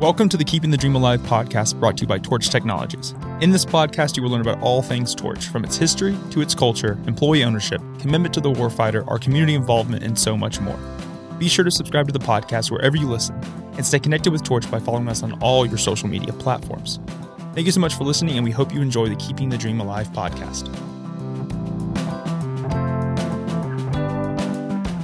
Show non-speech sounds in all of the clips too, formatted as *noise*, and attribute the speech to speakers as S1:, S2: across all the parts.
S1: Welcome to the Keeping the Dream Alive podcast brought to you by Torch Technologies. In this podcast, you will learn about all things Torch, from its history to its culture, employee ownership, commitment to the warfighter, our community involvement, and so much more. Be sure to subscribe to the podcast wherever you listen and stay connected with Torch by following us on all your social media platforms. Thank you so much for listening, and we hope you enjoy the Keeping the Dream Alive podcast.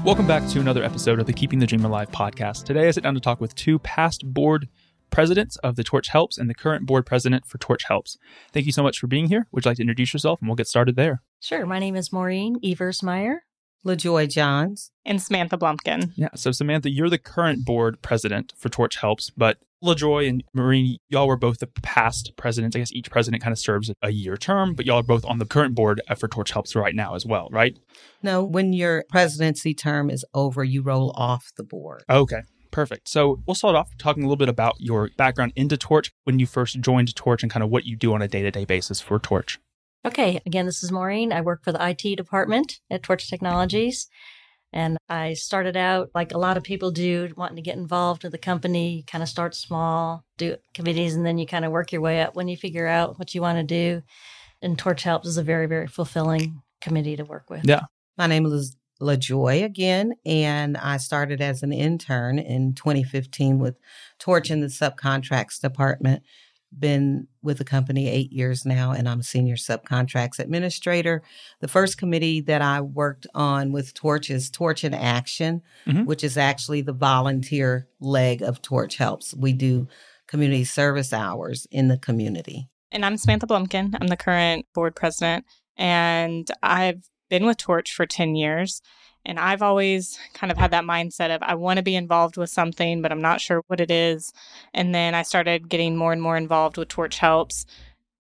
S1: Welcome back to another episode of the Keeping the Dream Alive podcast. Today, I sit down to talk with two past board presidents of the Torch Helps and the current board president for Torch Helps. Thank you so much for being here. Would you like to introduce yourself and we'll get started there?
S2: Sure. My name is Maureen Eversmeyer.
S3: LaJoy Johns.
S4: And Samantha Blumkin.
S1: Yeah. So, Samantha, you're the current board president for Torch Helps, but LaJoy and Maureen, y'all were both the past presidents. I guess each president kind of serves a year term, but y'all are both on the current board uh, for Torch Helps right now as well, right?
S3: No, when your presidency term is over, you roll off the board.
S1: Okay. Perfect. So we'll start off talking a little bit about your background into Torch, when you first joined Torch, and kind of what you do on a day to day basis for Torch.
S2: Okay, again, this is Maureen. I work for the IT department at Torch Technologies. And I started out like a lot of people do, wanting to get involved with the company. Kind of start small, do committees, and then you kind of work your way up when you figure out what you want to do. And Torch Helps is a very, very fulfilling committee to work with.
S1: Yeah.
S3: My name is LaJoy again, and I started as an intern in 2015 with Torch in the subcontracts department been with the company eight years now, and I'm a senior subcontracts administrator. The first committee that I worked on with Torch is Torch in Action, mm-hmm. which is actually the volunteer leg of Torch Helps. We do community service hours in the community.
S4: And I'm Samantha Blumkin. I'm the current board president, and I've been with Torch for 10 years. And I've always kind of had that mindset of I want to be involved with something, but I'm not sure what it is. And then I started getting more and more involved with Torch Helps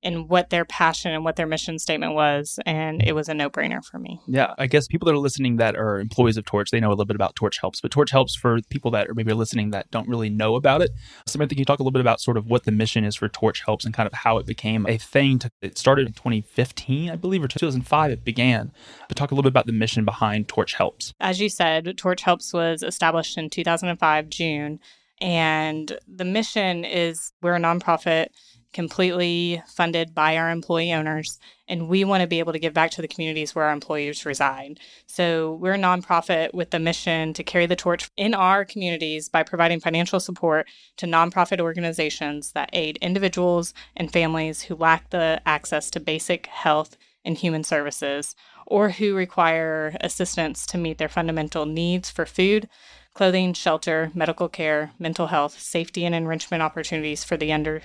S4: and what their passion and what their mission statement was. And it was a no brainer for me.
S1: Yeah. I guess people that are listening that are employees of Torch, they know a little bit about Torch Helps, but Torch Helps for people that are maybe listening that don't really know about it. Samantha, can you talk a little bit about sort of what the mission is for Torch Helps and kind of how it became a thing? To, it started in 2015, I believe, or 2005 it began. But talk a little bit about the mission behind Torch Helps.
S4: As you said, Torch Helps was established in 2005, June. And the mission is we're a nonprofit completely funded by our employee owners, and we want to be able to give back to the communities where our employees reside. So, we're a nonprofit with the mission to carry the torch in our communities by providing financial support to nonprofit organizations that aid individuals and families who lack the access to basic health and human services or who require assistance to meet their fundamental needs for food, clothing, shelter, medical care, mental health, safety, and enrichment opportunities for the under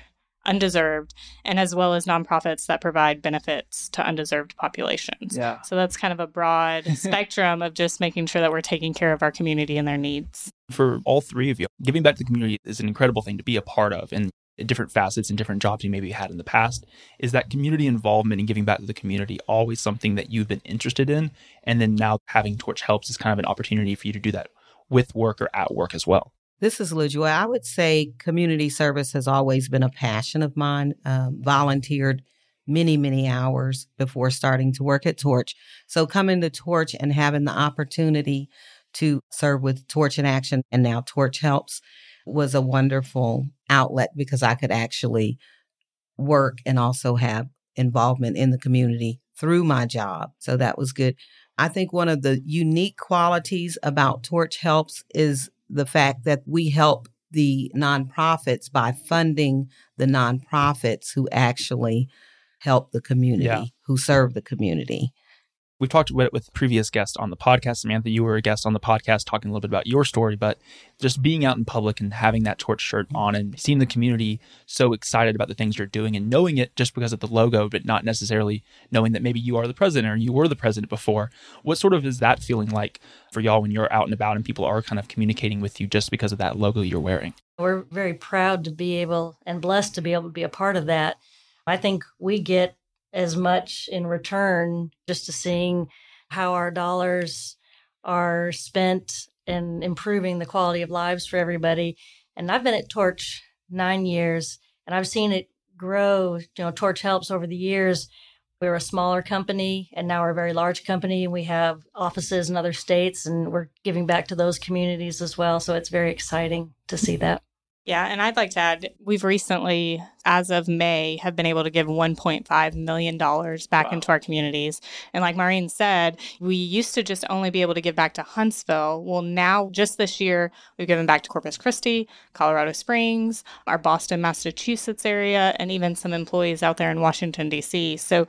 S4: undeserved and as well as nonprofits that provide benefits to undeserved populations.
S1: Yeah.
S4: So that's kind of a broad *laughs* spectrum of just making sure that we're taking care of our community and their needs.
S1: For all three of you, giving back to the community is an incredible thing to be a part of and different facets and different jobs you maybe had in the past. Is that community involvement and giving back to the community always something that you've been interested in? And then now having Torch Helps is kind of an opportunity for you to do that with work or at work as well.
S3: This is LaJoy. I would say community service has always been a passion of mine. Um, volunteered many, many hours before starting to work at Torch. So coming to Torch and having the opportunity to serve with Torch in Action and now Torch Helps was a wonderful outlet because I could actually work and also have involvement in the community through my job. So that was good. I think one of the unique qualities about Torch Helps is the fact that we help the nonprofits by funding the nonprofits who actually help the community, yeah. who serve the community.
S1: We've talked with, with previous guests on the podcast. Samantha, you were a guest on the podcast talking a little bit about your story, but just being out in public and having that torch shirt on and seeing the community so excited about the things you're doing and knowing it just because of the logo, but not necessarily knowing that maybe you are the president or you were the president before. What sort of is that feeling like for y'all when you're out and about and people are kind of communicating with you just because of that logo you're wearing?
S2: We're very proud to be able and blessed to be able to be a part of that. I think we get as much in return just to seeing how our dollars are spent and improving the quality of lives for everybody. And I've been at Torch nine years and I've seen it grow. You know, Torch helps over the years. We're a smaller company and now we're a very large company and we have offices in other states and we're giving back to those communities as well. So it's very exciting to see that.
S4: Yeah, and I'd like to add we've recently, as of May, have been able to give $1.5 million back wow. into our communities. And like Maureen said, we used to just only be able to give back to Huntsville. Well, now, just this year, we've given back to Corpus Christi, Colorado Springs, our Boston, Massachusetts area, and even some employees out there in Washington, D.C. So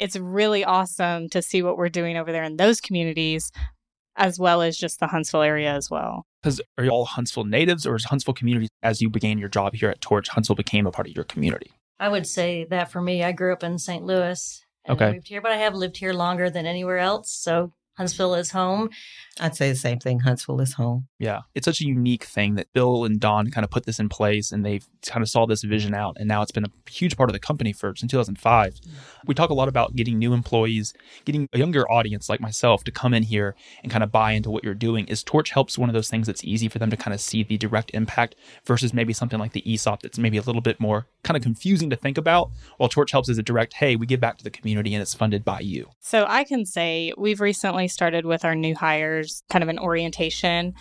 S4: it's really awesome to see what we're doing over there in those communities as well as just the Huntsville area as well.
S1: Because are you all Huntsville natives or is Huntsville community, as you began your job here at Torch, Huntsville became a part of your community?
S2: I would say that for me, I grew up in St. Louis. And okay. moved here, but I have lived here longer than anywhere else. So Huntsville is home.
S3: I'd say the same thing. Huntsville is home.
S1: Yeah. It's such a unique thing that Bill and Don kind of put this in place and they've kind of saw this vision out. And now it's been a huge part of the company for since 2005. Mm-hmm. We talk a lot about getting new employees, getting a younger audience like myself to come in here and kind of buy into what you're doing. Is Torch helps one of those things that's easy for them to kind of see the direct impact versus maybe something like the ESOP that's maybe a little bit more kind of confusing to think about. While Torch helps is a direct, hey, we give back to the community and it's funded by you.
S4: So I can say we've recently started with our new hires kind of an orientation.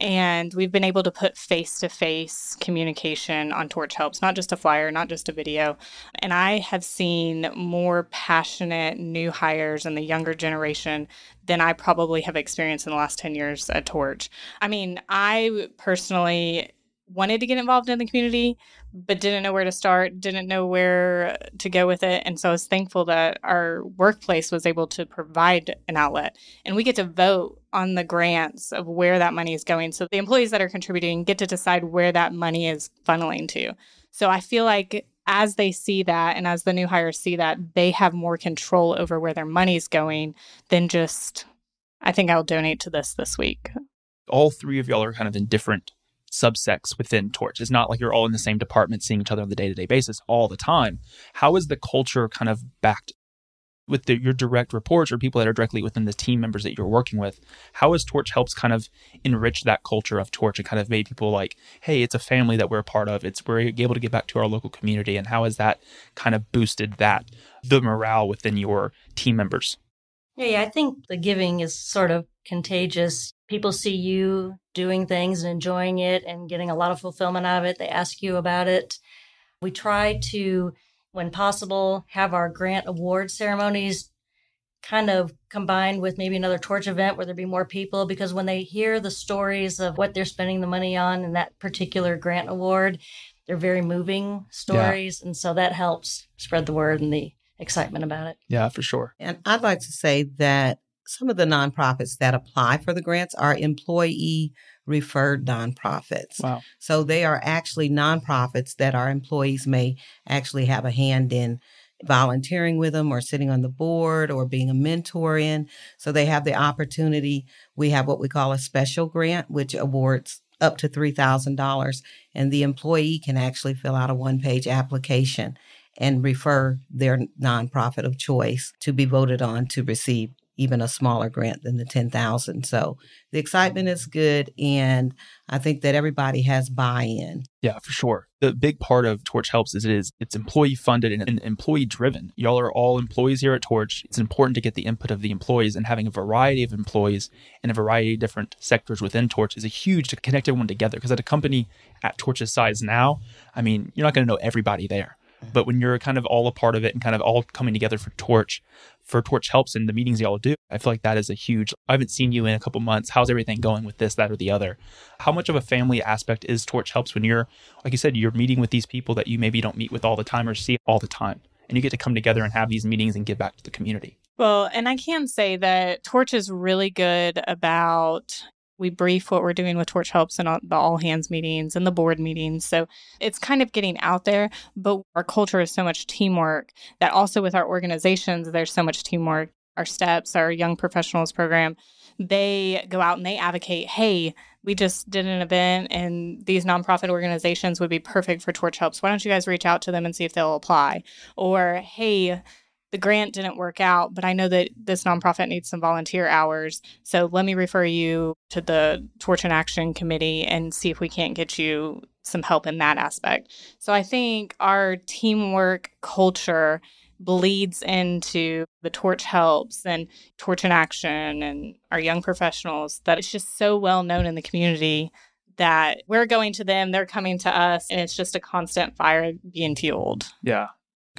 S4: And we've been able to put face to face communication on Torch Helps, not just a flyer, not just a video. And I have seen more passionate new hires in the younger generation than I probably have experienced in the last 10 years at Torch. I mean, I personally wanted to get involved in the community, but didn't know where to start, didn't know where to go with it. And so I was thankful that our workplace was able to provide an outlet. And we get to vote on the grants of where that money is going. So the employees that are contributing get to decide where that money is funneling to. So I feel like as they see that and as the new hires see that, they have more control over where their money's going than just, I think I'll donate to this this week.
S1: All three of y'all are kind of in different subsects within Torch. It's not like you're all in the same department seeing each other on the day to day basis all the time. How is the culture kind of backed with the, your direct reports or people that are directly within the team members that you're working with? How has Torch helps kind of enrich that culture of Torch and kind of made people like, hey, it's a family that we're a part of. It's we're able to get back to our local community. And how has that kind of boosted that the morale within your team members?
S2: Yeah, yeah, I think the giving is sort of contagious people see you doing things and enjoying it and getting a lot of fulfillment out of it. They ask you about it. We try to, when possible, have our grant award ceremonies kind of combined with maybe another torch event where there'd be more people because when they hear the stories of what they're spending the money on in that particular grant award, they're very moving stories. Yeah. And so that helps spread the word and the excitement about it.
S1: Yeah, for sure.
S3: And I'd like to say that some of the nonprofits that apply for the grants are employee referred nonprofits.
S1: Wow.
S3: So they are actually nonprofits that our employees may actually have a hand in volunteering with them or sitting on the board or being a mentor in. So they have the opportunity. We have what we call a special grant, which awards up to $3,000 and the employee can actually fill out a one page application and refer their nonprofit of choice to be voted on to receive even a smaller grant than the 10,000. So the excitement is good and I think that everybody has buy-in.
S1: Yeah, for sure. The big part of Torch Helps is it is it's employee funded and employee driven. Y'all are all employees here at Torch. It's important to get the input of the employees and having a variety of employees in a variety of different sectors within Torch is a huge to connect everyone together because at a company at Torch's size now, I mean, you're not going to know everybody there. But when you're kind of all a part of it and kind of all coming together for Torch, for Torch helps in the meetings y'all do, I feel like that is a huge. I haven't seen you in a couple months. How's everything going with this, that, or the other? How much of a family aspect is Torch helps when you're, like you said, you're meeting with these people that you maybe don't meet with all the time or see all the time, and you get to come together and have these meetings and give back to the community.
S4: Well, and I can say that Torch is really good about we brief what we're doing with Torch Helps and all, the all hands meetings and the board meetings. So it's kind of getting out there, but our culture is so much teamwork that also with our organizations, there's so much teamwork. Our STEPS, our Young Professionals program, they go out and they advocate, hey, we just did an event and these nonprofit organizations would be perfect for Torch Helps. Why don't you guys reach out to them and see if they'll apply? Or, hey, the grant didn't work out, but I know that this nonprofit needs some volunteer hours. So let me refer you to the Torch in Action Committee and see if we can't get you some help in that aspect. So I think our teamwork culture bleeds into the Torch Helps and Torch in Action and our young professionals that it's just so well known in the community that we're going to them, they're coming to us, and it's just a constant fire being fueled.
S1: Yeah.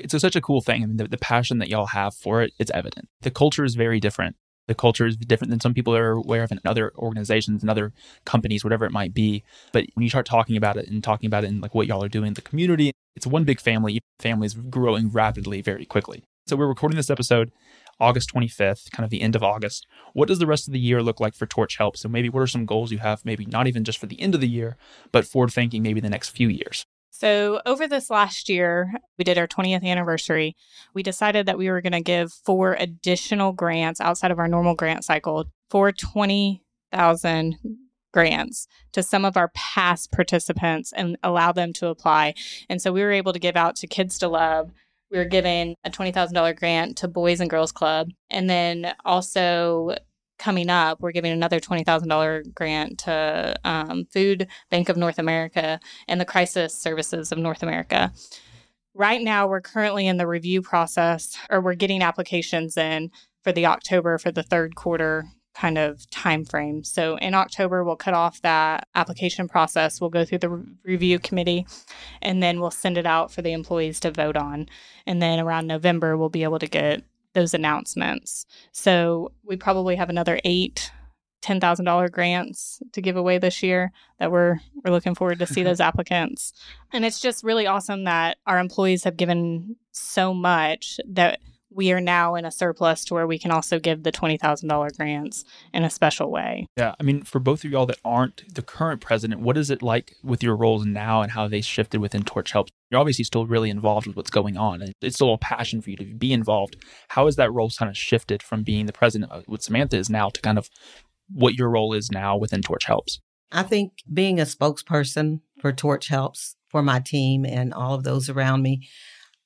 S1: It's a, such a cool thing. I mean, the, the passion that y'all have for it, it's evident. The culture is very different. The culture is different than some people are aware of in other organizations and other companies, whatever it might be. But when you start talking about it and talking about it and like what y'all are doing in the community, it's one big family. Family is growing rapidly very quickly. So we're recording this episode August 25th, kind of the end of August. What does the rest of the year look like for Torch Help? So maybe what are some goals you have, maybe not even just for the end of the year, but forward thinking maybe the next few years?
S4: So, over this last year, we did our 20th anniversary. We decided that we were going to give four additional grants outside of our normal grant cycle for 20,000 grants to some of our past participants and allow them to apply. And so we were able to give out to Kids to Love. We were giving a $20,000 grant to Boys and Girls Club. And then also coming up, we're giving another $20,000 grant to um, Food Bank of North Alabama and the Crisis Services of North Alabama. Right now, we're currently in the review process, or we're getting applications in for the October for the third quarter kind of time frame. So in October, we'll cut off that application process. We'll go through the re- review committee, and then we'll send it out for the employees to vote on. And then around November, we'll be able to get those announcements. So we probably have another eight ten thousand dollar grants to give away this year that we're we're looking forward to see *laughs* those applicants. And it's just really awesome that our employees have given so much that we are now in a surplus to where we can also give the $20,000 grants in a special way.
S1: Yeah. I mean, for both of y'all that aren't the current president, what is it like with your roles now and how they shifted within Torch Helps? You're obviously still really involved with what's going on, and it's still a passion for you to be involved. How has that role kind of shifted from being the president, of what Samantha is now, to kind of what your role is now within Torch Helps?
S3: I think being a spokesperson for Torch Helps for my team and all of those around me,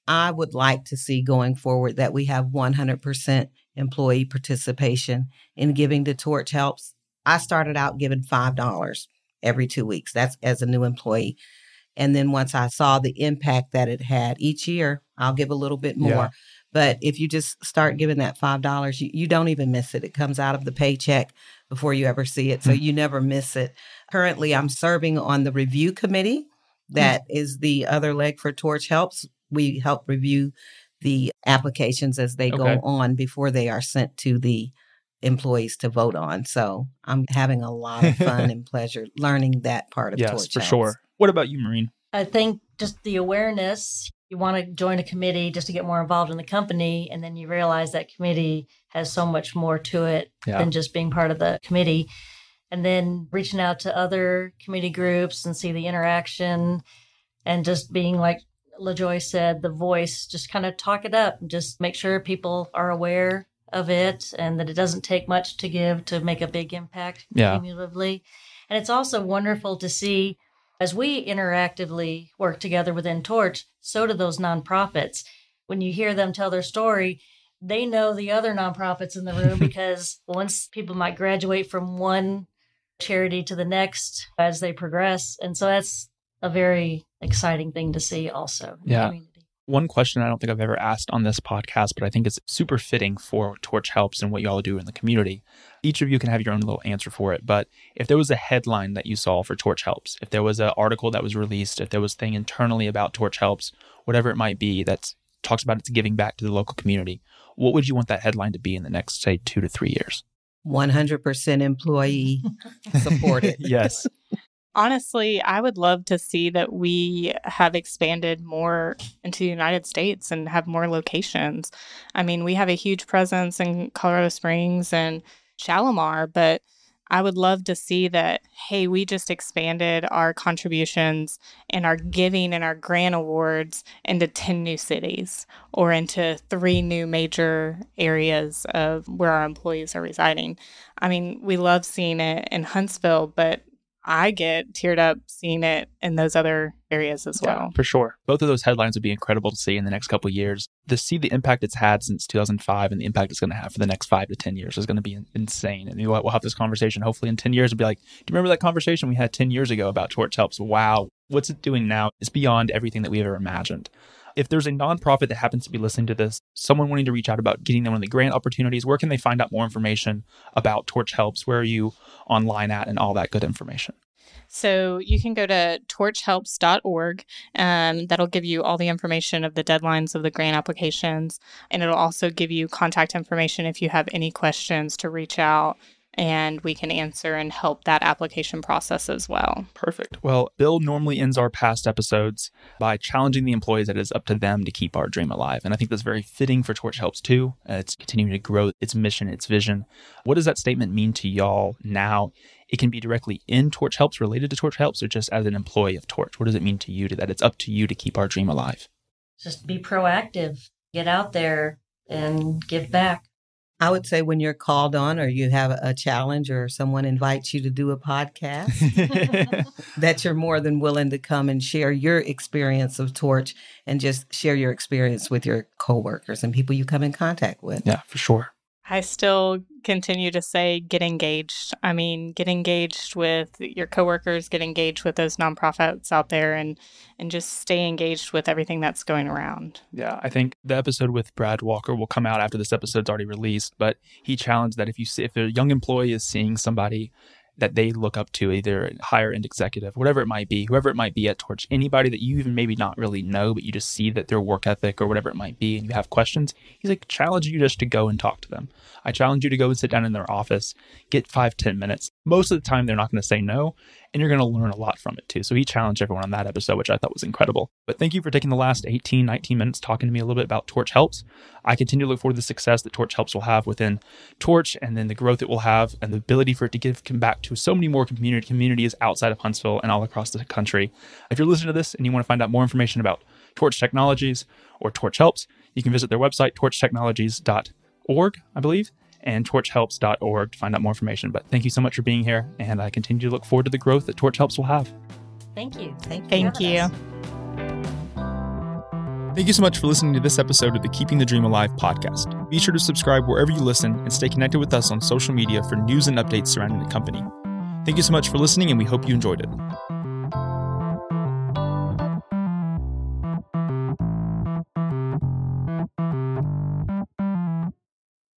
S3: I would like to see going forward that we have 100% employee participation in giving to Torch Helps. I started out giving $5 every two weeks. That's as a new employee. And then once I saw the impact that it had each year, I'll give a little bit more. Yeah. But if you just start giving that $5, you, you don't even miss it. It comes out of the paycheck before you ever see it. So mm-hmm. you never miss it. Currently, I'm serving on the review committee. Hmm. That is the other leg for Torch Helps we help review the applications as they okay. go on before they are sent to the employees to vote on. So I'm having a lot of fun *laughs* and pleasure learning that part of
S1: yes,
S3: Torch
S1: for sure. What about you, Maureen?
S2: I think just the awareness. You want to join a committee just to get more involved in the company, and then you realize that committee has so much more to it yeah. than just being part of the committee. And then reaching out to other committee groups and see the interaction and just being like LaJoy said, the voice, just kind of talk it up, just make sure people are aware of it and that it doesn't take much to give to make a big impact yeah. cumulatively. And it's also wonderful to see as we interactively work together within Torch, so do those nonprofits. When you hear them tell their story, they know the other nonprofits in the room *laughs* because once people might graduate from one charity to the next as they progress. And so that's a very exciting thing to see also
S1: yeah. One question I don't think I've ever asked on this podcast, but I think it's super fitting for Torch Helps and what y'all do in the community. Each of you can have your own little answer for it. But if there was a headline that you saw for Torch Helps, if there was an article that was released, if there was thing internally about Torch Helps, whatever it might be that talks about its giving back to the local community, what would you want that headline to be in the next, say, two to three years?
S3: 100% employee supported. *laughs*
S1: yes
S4: honestly, I would love to see that we have expanded more into the United States and have more locations. I mean, we have a huge presence in Colorado Springs and Shalimar, but I would love to see that, hey, we just expanded our contributions and our giving and our grant awards into 10 new cities or into three new major areas of where our employees are residing. I mean, we love seeing it in Huntsville, but I get teared up seeing it in those other areas as well.
S1: Yeah, for sure. Both of those headlines would be incredible to see in the next couple years. To see the impact it's had since 2005 and the impact it's going to have for the next five to 10 years is going to be insane. And we'll have this conversation hopefully in 10 years and be like, do you remember that conversation we had 10 years ago about Torch Helps? Wow. What's it doing now? It's beyond everything that we've ever imagined. If there's a nonprofit that happens to be listening to this, someone wanting to reach out about getting them one of the grant opportunities, where can they find out more information about Torch Helps? Where are you online at and all that good information?
S4: So you can go to torchhelps.org. Um, that'll give you all the information of the deadlines of the grant applications. And it'll also give you contact information if you have any questions to reach out and we can answer and help that application process as well.
S1: Perfect. Well, Bill normally ends our past episodes by challenging the employees that it is up to them to keep our dream alive. And I think that's very fitting for Torch Helps too. Uh, it's continuing to grow its mission, its vision. What does that statement mean to y'all now? It can be directly in Torch Helps, related to Torch Helps, or just as an employee of Torch. What does it mean to you to, that it's up to you to keep our dream alive?
S2: Just be proactive, get out there and give back.
S3: I would say when you're called on or you have a challenge or someone invites you to do a podcast, *laughs* that you're more than willing to come and share your experience of Torch and just share your experience with your coworkers and people you come in contact with.
S1: Yeah, for sure.
S4: I still continue to say get engaged. I mean, get engaged with your coworkers, get engaged with those nonprofits out there and and just stay engaged with everything that's going around.
S1: Yeah, I think the episode with Brad Walker will come out after this episode's already released, but he challenged that if you see if a young employee is seeing somebody that they look up to, either a higher end executive, whatever it might be, whoever it might be at Torch, anybody that you even maybe not really know, but you just see that their work ethic or whatever it might be, and you have questions, he's like, challenge you just to go and talk to them. I challenge you to go and sit down in their office, get five, ten minutes. Most of the time, they're not going to say no, and you're going to learn a lot from it too. So he challenged everyone on that episode, which I thought was incredible. But thank you for taking the last 18, 19 minutes talking to me a little bit about Torch Helps. I continue to look forward to the success that Torch Helps will have within Torch and then the growth it will have and the ability for it to give back to so many more community communities outside of Huntsville and all across the country. If you're listening to this and you want to find out more information about Torch Technologies or Torch Helps, you can visit their website, torchtechnologies.org, I believe and torchhelps.org to find out more information. But thank you so much for being here, and I continue to look forward to the growth that Torch Helps will have.
S2: Thank you.
S3: Thank you.
S4: Thank you.
S1: Thank you so much for listening to this episode of the Keeping the Dream Alive podcast. Be sure to subscribe wherever you listen and stay connected with us on social media for news and updates surrounding the company. Thank you so much for listening, and we hope you enjoyed it.